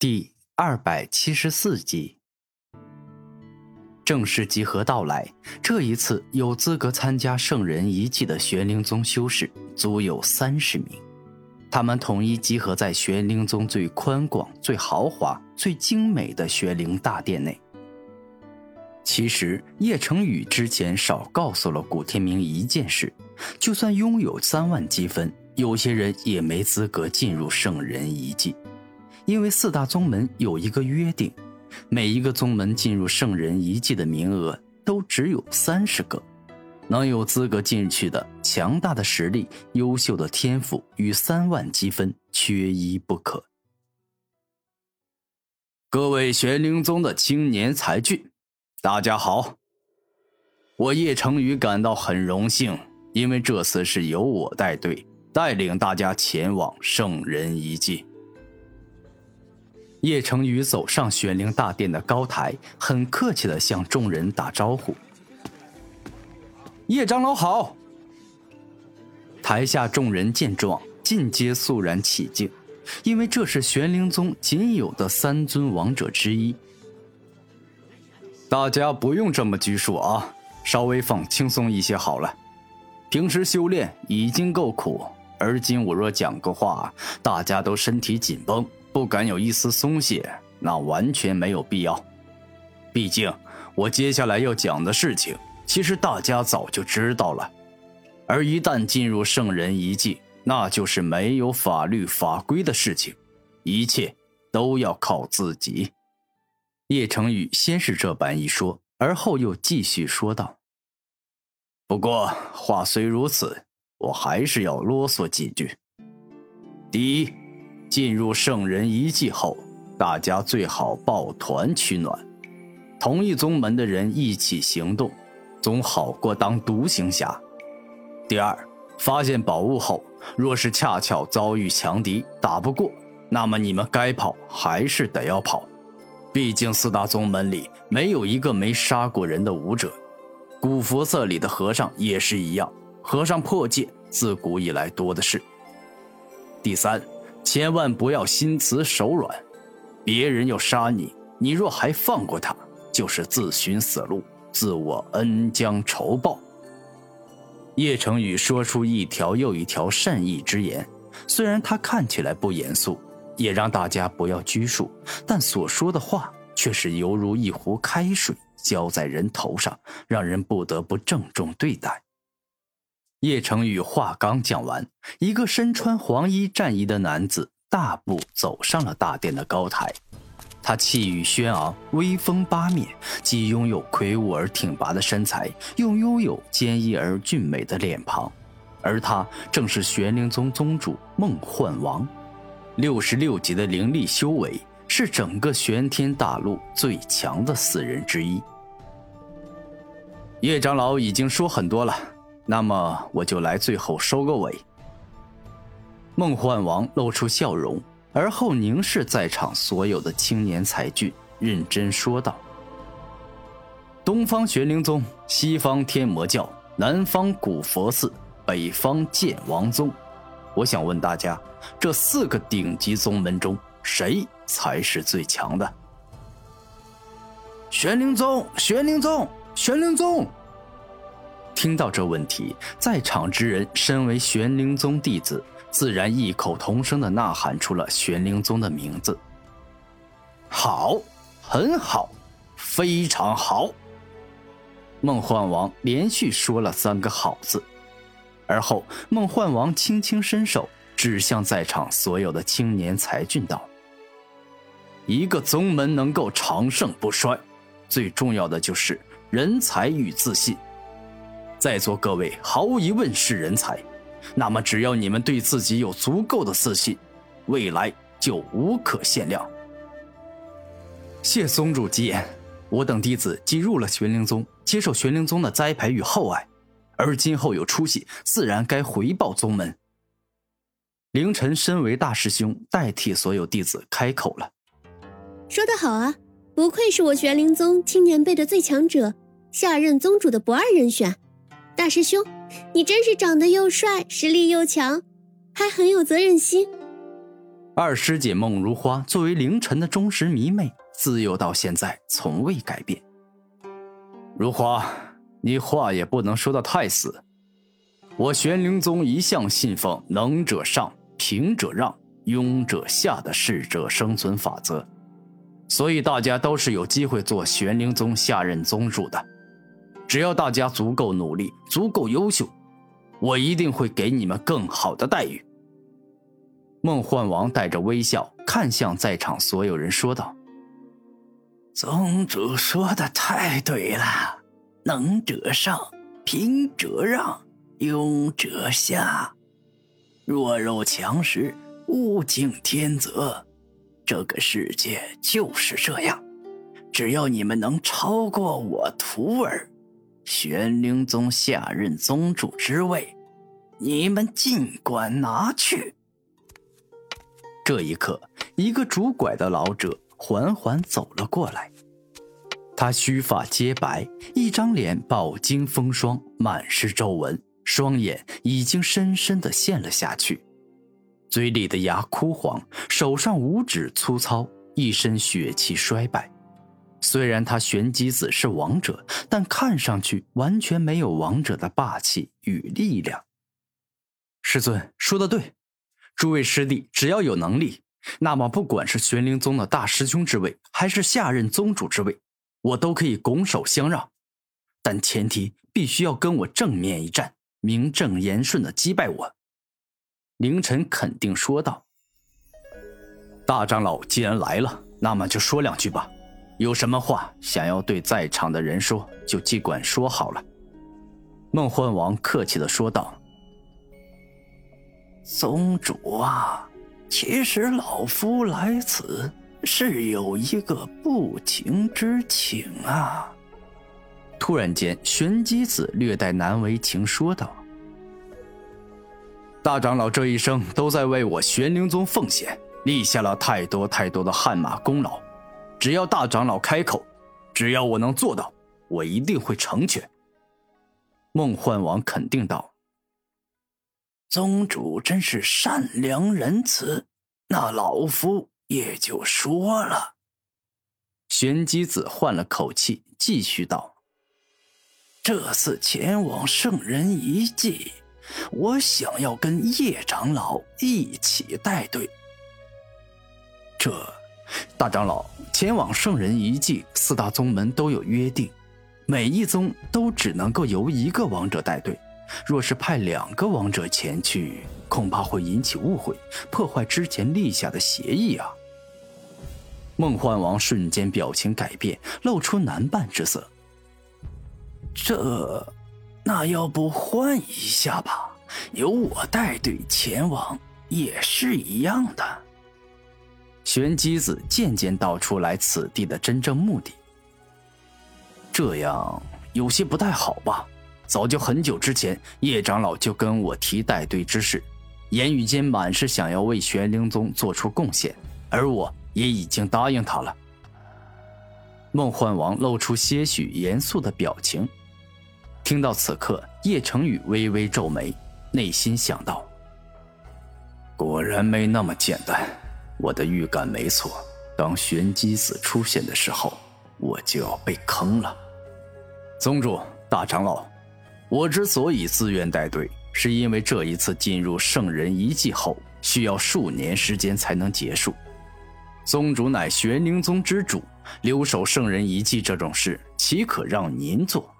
第二百七十四集，正式集合到来。这一次有资格参加圣人遗迹的玄灵宗修士足有三十名，他们统一集合在玄灵宗最宽广、最豪华、最精美的玄灵大殿内。其实叶成宇之前少告诉了古天明一件事：就算拥有三万积分，有些人也没资格进入圣人遗迹。因为四大宗门有一个约定，每一个宗门进入圣人遗迹的名额都只有三十个，能有资格进去的，强大的实力、优秀的天赋与三万积分缺一不可。各位玄灵宗的青年才俊，大家好！我叶成宇感到很荣幸，因为这次是由我带队带领大家前往圣人遗迹。叶成宇走上玄灵大殿的高台，很客气的向众人打招呼：“叶长老好。”台下众人见状，尽皆肃然起敬，因为这是玄灵宗仅有的三尊王者之一。大家不用这么拘束啊，稍微放轻松一些好了。平时修炼已经够苦，而今我若讲个话，大家都身体紧绷。不敢有一丝松懈，那完全没有必要。毕竟，我接下来要讲的事情，其实大家早就知道了。而一旦进入圣人遗迹，那就是没有法律法规的事情，一切都要靠自己。叶成宇先是这般一说，而后又继续说道：“不过话虽如此，我还是要啰嗦几句。第一。”进入圣人遗迹后，大家最好抱团取暖，同一宗门的人一起行动，总好过当独行侠。第二，发现宝物后，若是恰巧遭遇强敌打不过，那么你们该跑还是得要跑，毕竟四大宗门里没有一个没杀过人的武者。古佛寺里的和尚也是一样，和尚破戒自古以来多的是。第三。千万不要心慈手软，别人要杀你，你若还放过他，就是自寻死路，自我恩将仇报。叶成宇说出一条又一条善意之言，虽然他看起来不严肃，也让大家不要拘束，但所说的话却是犹如一壶开水浇在人头上，让人不得不郑重对待。叶成宇话刚讲完，一个身穿黄衣战衣的男子大步走上了大殿的高台。他气宇轩昂，威风八面，既拥有魁梧而挺拔的身材，又拥有坚毅而俊美的脸庞。而他正是玄灵宗宗主梦幻王，六十六级的灵力修为，是整个玄天大陆最强的四人之一。叶长老已经说很多了。那么我就来最后收个尾。梦幻王露出笑容，而后凝视在场所有的青年才俊，认真说道：“东方玄灵宗，西方天魔教，南方古佛寺，北方剑王宗。我想问大家，这四个顶级宗门中，谁才是最强的？”玄灵宗，玄灵宗，玄灵宗。听到这问题，在场之人身为玄灵宗弟子，自然异口同声的呐喊出了玄灵宗的名字。好，很好，非常好。梦幻王连续说了三个好字，而后梦幻王轻轻伸手指向在场所有的青年才俊道：“一个宗门能够长盛不衰，最重要的就是人才与自信。”在座各位毫无疑问是人才，那么只要你们对自己有足够的自信，未来就无可限量。谢宗主吉言，我等弟子既入了玄灵宗，接受玄灵宗的栽培与厚爱，而今后有出息，自然该回报宗门。凌晨身为大师兄，代替所有弟子开口了：“说得好啊，不愧是我玄灵宗青年辈的最强者，下任宗主的不二人选。”大师兄，你真是长得又帅，实力又强，还很有责任心。二师姐孟如花作为凌晨的忠实迷妹，自幼到现在从未改变。如花，你话也不能说的太死。我玄灵宗一向信奉能者上、平者让、庸者下的适者生存法则，所以大家都是有机会做玄灵宗下任宗主的。只要大家足够努力、足够优秀，我一定会给你们更好的待遇。梦幻王带着微笑看向在场所有人，说道：“宗主说的太对了，能者上，平者让，庸者下。弱肉强食，物竞天择，这个世界就是这样。只要你们能超过我徒儿。”玄灵宗下任宗主之位，你们尽管拿去。这一刻，一个拄拐的老者缓缓走了过来。他须发皆白，一张脸饱经风霜，满是皱纹，双眼已经深深的陷了下去，嘴里的牙枯黄，手上五指粗糙，一身血气衰败。虽然他玄机子是王者，但看上去完全没有王者的霸气与力量。师尊说的对，诸位师弟只要有能力，那么不管是玄灵宗的大师兄之位，还是下任宗主之位，我都可以拱手相让，但前提必须要跟我正面一战，名正言顺的击败我。凌晨肯定说道：“大长老既然来了，那么就说两句吧。”有什么话想要对在场的人说，就尽管说好了。”梦幻王客气的说道。“宗主啊，其实老夫来此是有一个不情之请啊。”突然间，玄机子略带难为情说道：“大长老这一生都在为我玄灵宗奉献，立下了太多太多的汗马功劳。”只要大长老开口，只要我能做到，我一定会成全。梦幻王肯定道：“宗主真是善良仁慈，那老夫也就说了。”玄机子换了口气，继续道：“这次前往圣人遗迹，我想要跟叶长老一起带队。这，大长老。”前往圣人遗迹，四大宗门都有约定，每一宗都只能够由一个王者带队。若是派两个王者前去，恐怕会引起误会，破坏之前立下的协议啊！梦幻王瞬间表情改变，露出难办之色。这，那要不换一下吧？由我带队前往，也是一样的。玄机子渐渐道出来此地的真正目的。这样有些不太好吧？早就很久之前，叶长老就跟我提带队之事，言语间满是想要为玄灵宗做出贡献，而我也已经答应他了。梦幻王露出些许严肃的表情。听到此刻，叶成宇微微皱眉，内心想到：果然没那么简单。我的预感没错，当玄机子出现的时候，我就要被坑了。宗主、大长老，我之所以自愿带队，是因为这一次进入圣人遗迹后，需要数年时间才能结束。宗主乃玄灵宗之主，留守圣人遗迹这种事，岂可让您做？